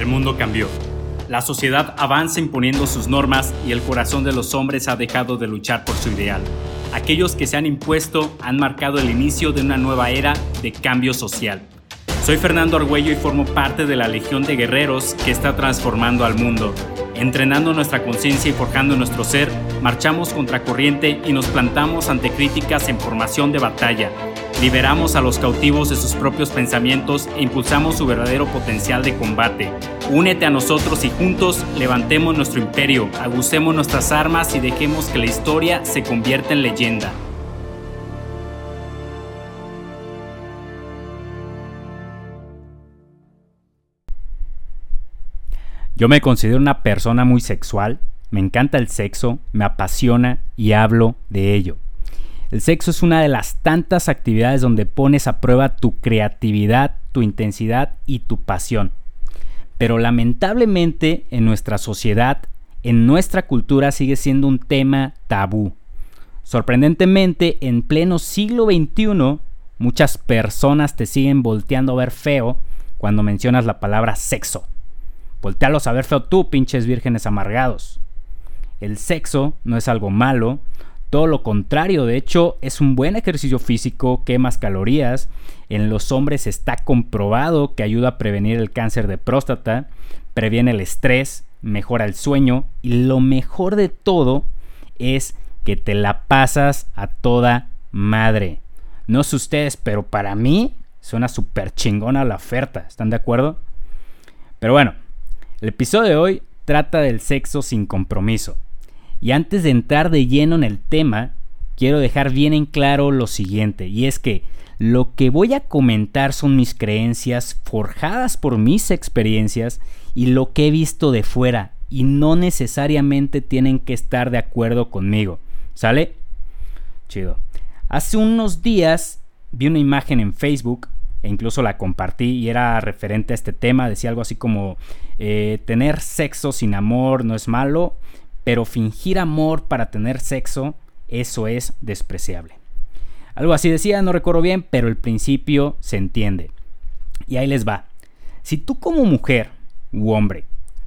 El mundo cambió. La sociedad avanza imponiendo sus normas y el corazón de los hombres ha dejado de luchar por su ideal. Aquellos que se han impuesto han marcado el inicio de una nueva era de cambio social. Soy Fernando Argüello y formo parte de la Legión de Guerreros que está transformando al mundo. Entrenando nuestra conciencia y forjando nuestro ser, marchamos contra corriente y nos plantamos ante críticas en formación de batalla Liberamos a los cautivos de sus propios pensamientos e impulsamos su verdadero potencial de combate. Únete a nosotros y juntos levantemos nuestro imperio, agucemos nuestras armas y dejemos que la historia se convierta en leyenda. Yo me considero una persona muy sexual, me encanta el sexo, me apasiona y hablo de ello. El sexo es una de las tantas actividades donde pones a prueba tu creatividad, tu intensidad y tu pasión. Pero lamentablemente en nuestra sociedad, en nuestra cultura sigue siendo un tema tabú. Sorprendentemente, en pleno siglo XXI, muchas personas te siguen volteando a ver feo cuando mencionas la palabra sexo. Voltealos a ver feo tú, pinches vírgenes amargados. El sexo no es algo malo, todo lo contrario, de hecho, es un buen ejercicio físico, quemas calorías. En los hombres está comprobado que ayuda a prevenir el cáncer de próstata, previene el estrés, mejora el sueño y lo mejor de todo es que te la pasas a toda madre. No sé ustedes, pero para mí suena súper chingona la oferta. ¿Están de acuerdo? Pero bueno, el episodio de hoy trata del sexo sin compromiso. Y antes de entrar de lleno en el tema, quiero dejar bien en claro lo siguiente, y es que lo que voy a comentar son mis creencias forjadas por mis experiencias y lo que he visto de fuera, y no necesariamente tienen que estar de acuerdo conmigo. ¿Sale? Chido. Hace unos días vi una imagen en Facebook e incluso la compartí y era referente a este tema. Decía algo así como, eh, tener sexo sin amor no es malo, pero fingir amor para tener sexo, eso es despreciable. Algo así decía, no recuerdo bien, pero el principio se entiende. Y ahí les va. Si tú como mujer u hombre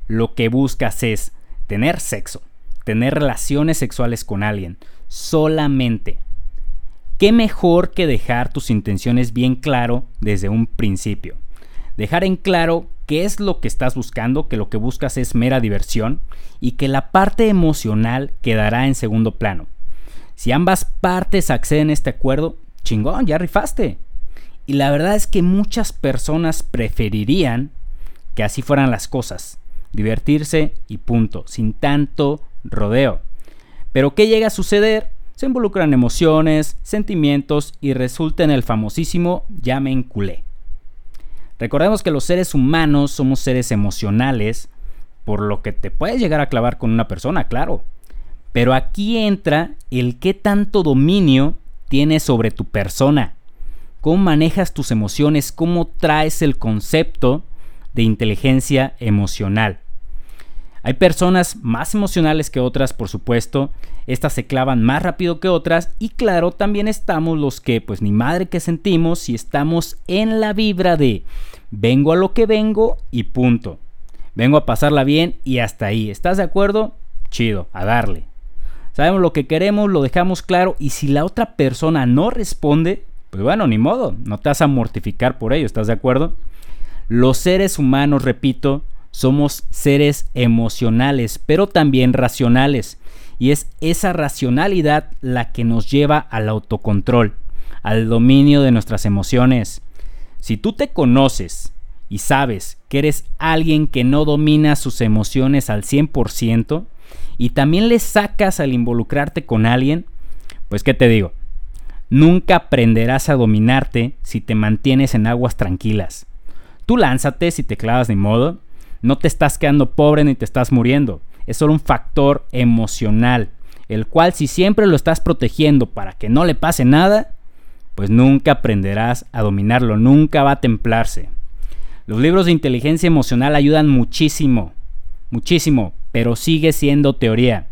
lo que buscas es tener sexo, tener relaciones sexuales con alguien, solamente, ¿qué mejor que dejar tus intenciones bien claro desde un principio? Dejar en claro qué es lo que estás buscando, que lo que buscas es mera diversión y que la parte emocional quedará en segundo plano. Si ambas partes acceden a este acuerdo, chingón, ya rifaste. Y la verdad es que muchas personas preferirían que así fueran las cosas, divertirse y punto, sin tanto rodeo. Pero ¿qué llega a suceder? Se involucran emociones, sentimientos y resulta en el famosísimo ya me enculé. Recordemos que los seres humanos somos seres emocionales, por lo que te puedes llegar a clavar con una persona, claro. Pero aquí entra el qué tanto dominio tienes sobre tu persona. Cómo manejas tus emociones, cómo traes el concepto de inteligencia emocional. Hay personas más emocionales que otras, por supuesto. Estas se clavan más rápido que otras. Y claro, también estamos los que, pues ni madre que sentimos, si estamos en la vibra de vengo a lo que vengo y punto. Vengo a pasarla bien y hasta ahí. ¿Estás de acuerdo? Chido, a darle. Sabemos lo que queremos, lo dejamos claro. Y si la otra persona no responde, pues bueno, ni modo. No te vas a mortificar por ello. ¿Estás de acuerdo? Los seres humanos, repito, somos seres emocionales, pero también racionales. Y es esa racionalidad la que nos lleva al autocontrol, al dominio de nuestras emociones. Si tú te conoces y sabes que eres alguien que no domina sus emociones al 100% y también le sacas al involucrarte con alguien, pues qué te digo, nunca aprenderás a dominarte si te mantienes en aguas tranquilas. Tú lánzate si te clavas de modo, no te estás quedando pobre ni te estás muriendo. Es solo un factor emocional, el cual si siempre lo estás protegiendo para que no le pase nada, pues nunca aprenderás a dominarlo, nunca va a templarse. Los libros de inteligencia emocional ayudan muchísimo, muchísimo, pero sigue siendo teoría.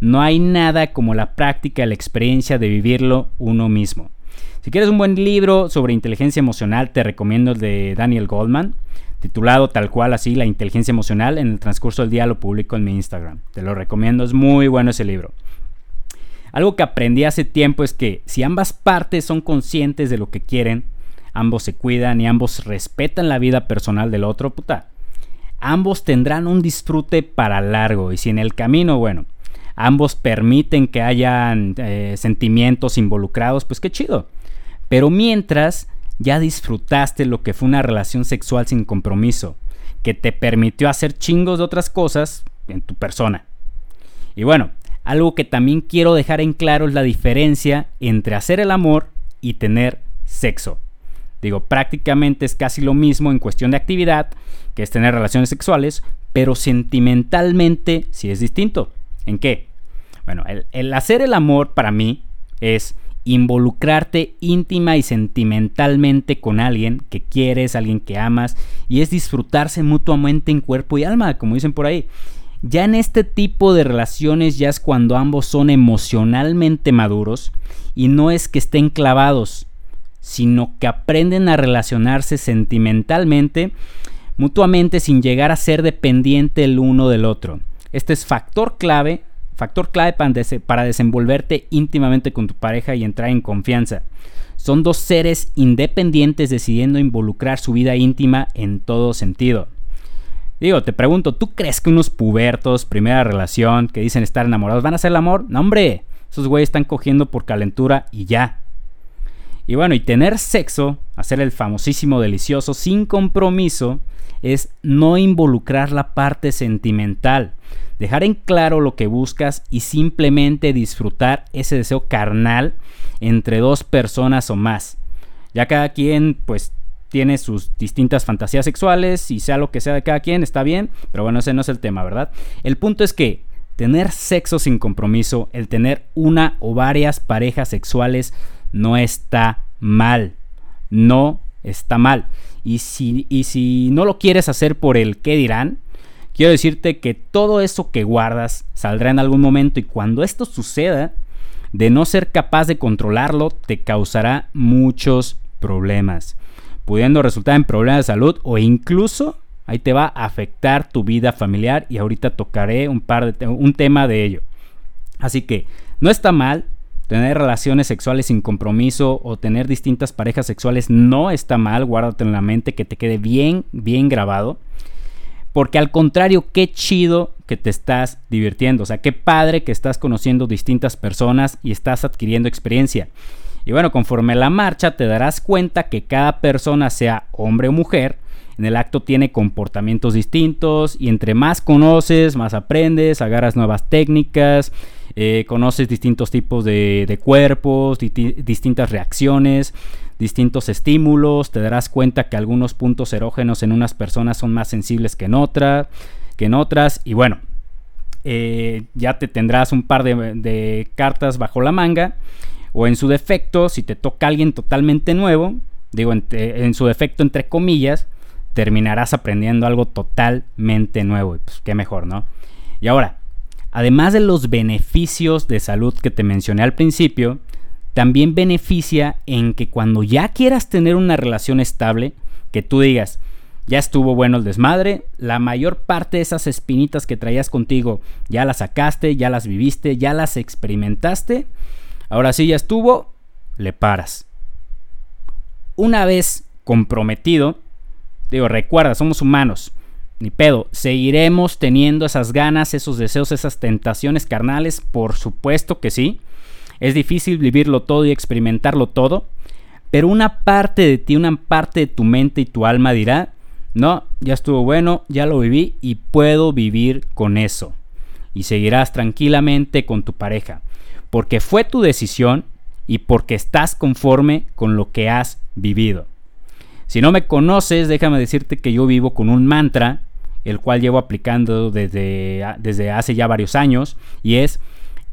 No hay nada como la práctica, la experiencia de vivirlo uno mismo. Si quieres un buen libro sobre inteligencia emocional, te recomiendo el de Daniel Goldman, titulado tal cual así, La inteligencia emocional. En el transcurso del día lo publico en mi Instagram. Te lo recomiendo, es muy bueno ese libro. Algo que aprendí hace tiempo es que si ambas partes son conscientes de lo que quieren, ambos se cuidan y ambos respetan la vida personal del otro, puta, ambos tendrán un disfrute para largo. Y si en el camino, bueno, ambos permiten que hayan eh, sentimientos involucrados, pues qué chido. Pero mientras ya disfrutaste lo que fue una relación sexual sin compromiso, que te permitió hacer chingos de otras cosas en tu persona. Y bueno, algo que también quiero dejar en claro es la diferencia entre hacer el amor y tener sexo. Digo, prácticamente es casi lo mismo en cuestión de actividad, que es tener relaciones sexuales, pero sentimentalmente sí es distinto. ¿En qué? Bueno, el, hacer el amor para mí es involucrarte íntima y sentimentalmente con alguien que quieres, alguien que amas, y es disfrutarse mutuamente en cuerpo y alma, como dicen por ahí. Ya en este tipo de relaciones ya es cuando ambos son emocionalmente maduros y no es que estén clavados, sino que aprenden a relacionarse sentimentalmente, mutuamente sin llegar a ser dependiente el uno del otro. Este es factor clave, factor clave para desenvolverte íntimamente con tu pareja y entrar en confianza. Son dos seres independientes decidiendo involucrar su vida íntima en todo sentido. Digo, te pregunto, ¿tú crees que unos pubertos, primera relación, que dicen estar enamorados, van a hacer el amor? No, hombre, esos güeyes están cogiendo por calentura y ya. Y bueno, y tener sexo, hacer el famosísimo delicioso sin compromiso, es no involucrar la parte sentimental, dejar en claro lo que buscas y simplemente disfrutar ese deseo carnal entre dos personas o más. Ya cada quien pues tiene sus distintas fantasías sexuales y sea lo que sea de cada quien, está bien, pero bueno, ese no es el tema, ¿verdad? El punto es que tener sexo sin compromiso, el tener una o varias parejas sexuales, no está mal. No está mal. Y si, y si no lo quieres hacer por el qué dirán, quiero decirte que todo eso que guardas saldrá en algún momento y cuando esto suceda, de no ser capaz de controlarlo, te causará muchos problemas, pudiendo resultar en problemas de salud o incluso ahí te va a afectar tu vida familiar y ahorita tocaré un par de un tema de ello. Así que no está mal, Tener relaciones sexuales sin compromiso o tener distintas parejas sexuales no está mal, guárdate en la mente que te quede bien, bien grabado. Porque al contrario, qué chido que te estás divirtiendo. O sea, qué padre que estás conociendo distintas personas y estás adquiriendo experiencia. Y bueno, conforme la marcha te darás cuenta que cada persona, sea hombre o mujer, en el acto tiene comportamientos distintos y entre más conoces, más aprendes, agarras nuevas técnicas, eh, conoces distintos tipos de, cuerpos, distintas reacciones, distintos estímulos, te darás cuenta que algunos puntos erógenos en unas personas son más sensibles que en, que en otras y bueno, eh, ya te tendrás un par de, cartas bajo la manga o en su defecto, si te toca alguien totalmente nuevo, digo en, su defecto entre comillas, terminarás aprendiendo algo totalmente nuevo y pues qué mejor, ¿no? Y ahora, Además de los beneficios de salud que te mencioné al principio, también beneficia en que cuando ya quieras tener una relación estable, que tú digas, ya estuvo bueno el desmadre, la mayor parte de esas espinitas que traías contigo ya las sacaste, ya las viviste, ya las experimentaste, ahora sí ya estuvo, le paras. Una vez comprometido, digo, recuerda, somos humanos, ni pedo, seguiremos teniendo esas ganas, esos deseos, esas tentaciones carnales, por supuesto que sí. Es difícil vivirlo todo y experimentarlo todo, pero una parte de ti, una parte de tu mente y tu alma dirá, no, ya estuvo bueno, ya lo viví y puedo vivir con eso. Y seguirás tranquilamente con tu pareja, porque fue tu decisión y porque estás conforme con lo que has vivido. Si no me conoces, déjame decirte que yo vivo con un mantra el cual llevo aplicando desde, desde hace ya varios años, y es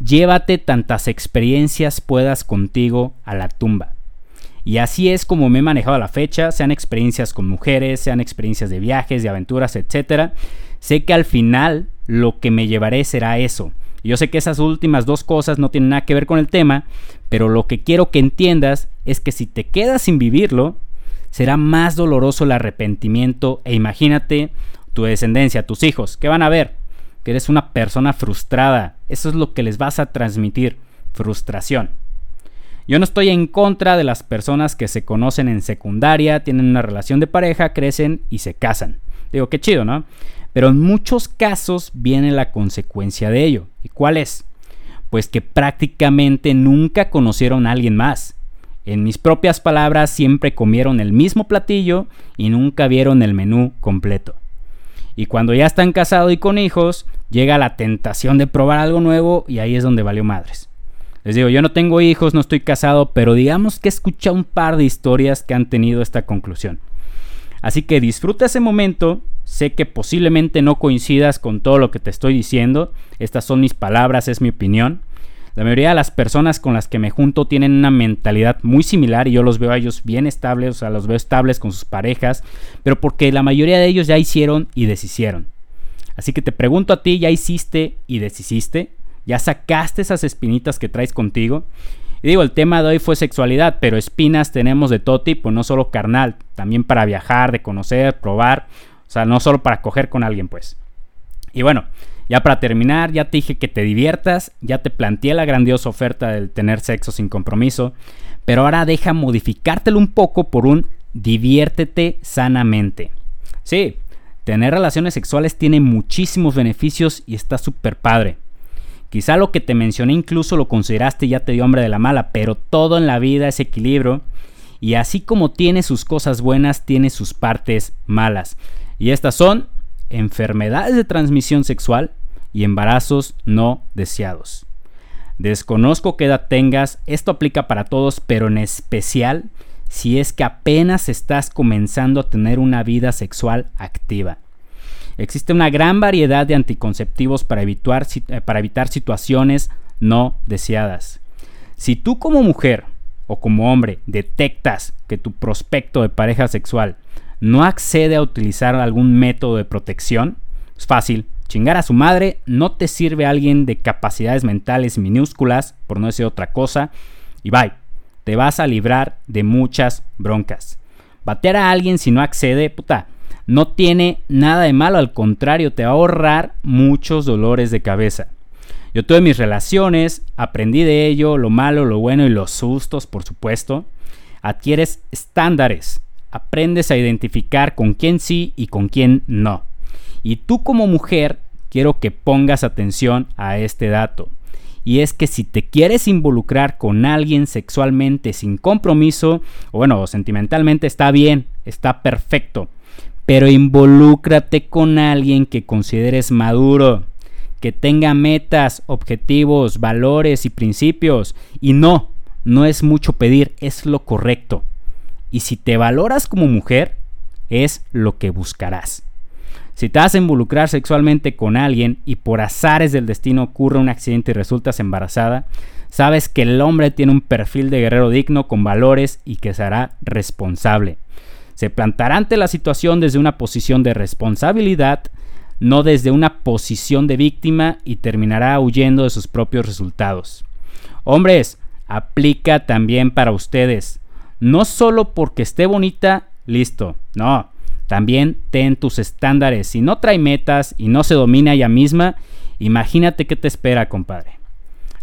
llévate tantas experiencias puedas contigo a la tumba. Y así es como me he manejado a la fecha, sean experiencias con mujeres, sean experiencias de viajes, de aventuras, etc. Sé que al final lo que me llevaré será eso, yo sé que esas últimas dos cosas no tienen nada que ver con el tema, pero lo que quiero que entiendas es que si te quedas sin vivirlo, será más doloroso el arrepentimiento e imagínate tu descendencia, tus hijos, ¿qué van a ver? Que eres una persona frustrada. Eso es lo que les vas a transmitir, frustración. Yo no estoy en contra de las personas que se conocen en secundaria, tienen una relación de pareja, crecen y se casan. Digo, qué chido, ¿no? Pero en muchos casos viene la consecuencia de ello. ¿Y cuál es? Pues que prácticamente nunca conocieron a alguien más. En mis propias palabras, siempre comieron el mismo platillo y nunca vieron el menú completo. Y cuando ya están casados y con hijos, llega la tentación de probar algo nuevo y ahí es donde valió madres. Les digo, yo no tengo hijos, no estoy casado, pero digamos que he escuchado un par de historias que han tenido esta conclusión. Así que disfruta ese momento, sé que posiblemente no coincidas con todo lo que te estoy diciendo, estas son mis palabras, es mi opinión, la mayoría de las personas con las que me junto tienen una mentalidad muy similar y yo los veo a ellos bien estables, o sea, los veo estables con sus parejas, pero porque la mayoría de ellos ya hicieron y deshicieron. Así que te pregunto a ti, ¿ya hiciste y deshiciste? ¿Ya sacaste esas espinitas que traes contigo? Y digo, el tema de hoy fue sexualidad, pero espinas tenemos de todo tipo, no solo carnal, también para viajar, de conocer, probar, o sea, no solo para coger con alguien, pues. Y bueno, ya para terminar, ya te dije que te diviertas, ya te planteé la grandiosa oferta del tener sexo sin compromiso, pero ahora deja modificártelo un poco por un diviértete sanamente. Sí, tener relaciones sexuales tiene muchísimos beneficios y está súper padre. Quizá lo que te mencioné incluso lo consideraste y ya te dio hambre de la mala, pero todo en la vida es equilibrio y así como tiene sus cosas buenas, tiene sus partes malas. Y estas son enfermedades de transmisión sexual y embarazos no deseados. Desconozco qué edad tengas, esto aplica para todos, pero en especial si es que apenas estás comenzando a tener una vida sexual activa. Existe una gran variedad de anticonceptivos para evitar, eh, para evitar situaciones no deseadas. Si tú como mujer o como hombre detectas que tu prospecto de pareja sexual no accede a utilizar algún método de protección, es fácil. Chingar a su madre no te sirve a alguien de capacidades mentales minúsculas, por no decir otra cosa, y bye. Te vas a librar de muchas broncas. Batear a alguien si no accede, puta, no tiene nada de malo, al contrario, te va a ahorrar muchos dolores de cabeza. Yo tuve mis relaciones, aprendí de ello, lo malo, lo bueno y los sustos, por supuesto. Adquieres estándares, aprendes a identificar con quién sí y con quién no. Y tú como mujer, quiero que pongas atención a este dato. Y es que si te quieres involucrar con alguien sexualmente sin compromiso, o bueno, sentimentalmente está bien, está perfecto. Pero involúcrate con alguien que consideres maduro, que tenga metas, objetivos, valores y principios. Y no, no es mucho pedir, es lo correcto. Y si te valoras como mujer, es lo que buscarás. Si te vas a involucrar sexualmente con alguien y por azares del destino ocurre un accidente y resultas embarazada, sabes que el hombre tiene un perfil de guerrero digno con valores y que será responsable. Se plantará ante la situación desde una posición de responsabilidad, no desde una posición de víctima y terminará huyendo de sus propios resultados. Hombres, aplica también para ustedes. No solo porque esté bonita, listo. No. También ten tus estándares. Si no trae metas y no se domina ella misma, imagínate qué te espera, compadre.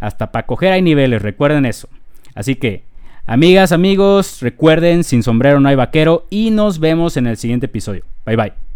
Hasta para coger hay niveles, recuerden eso. Así que, amigas, amigos, recuerden, sin sombrero no hay vaquero y nos vemos en el siguiente episodio. Bye bye.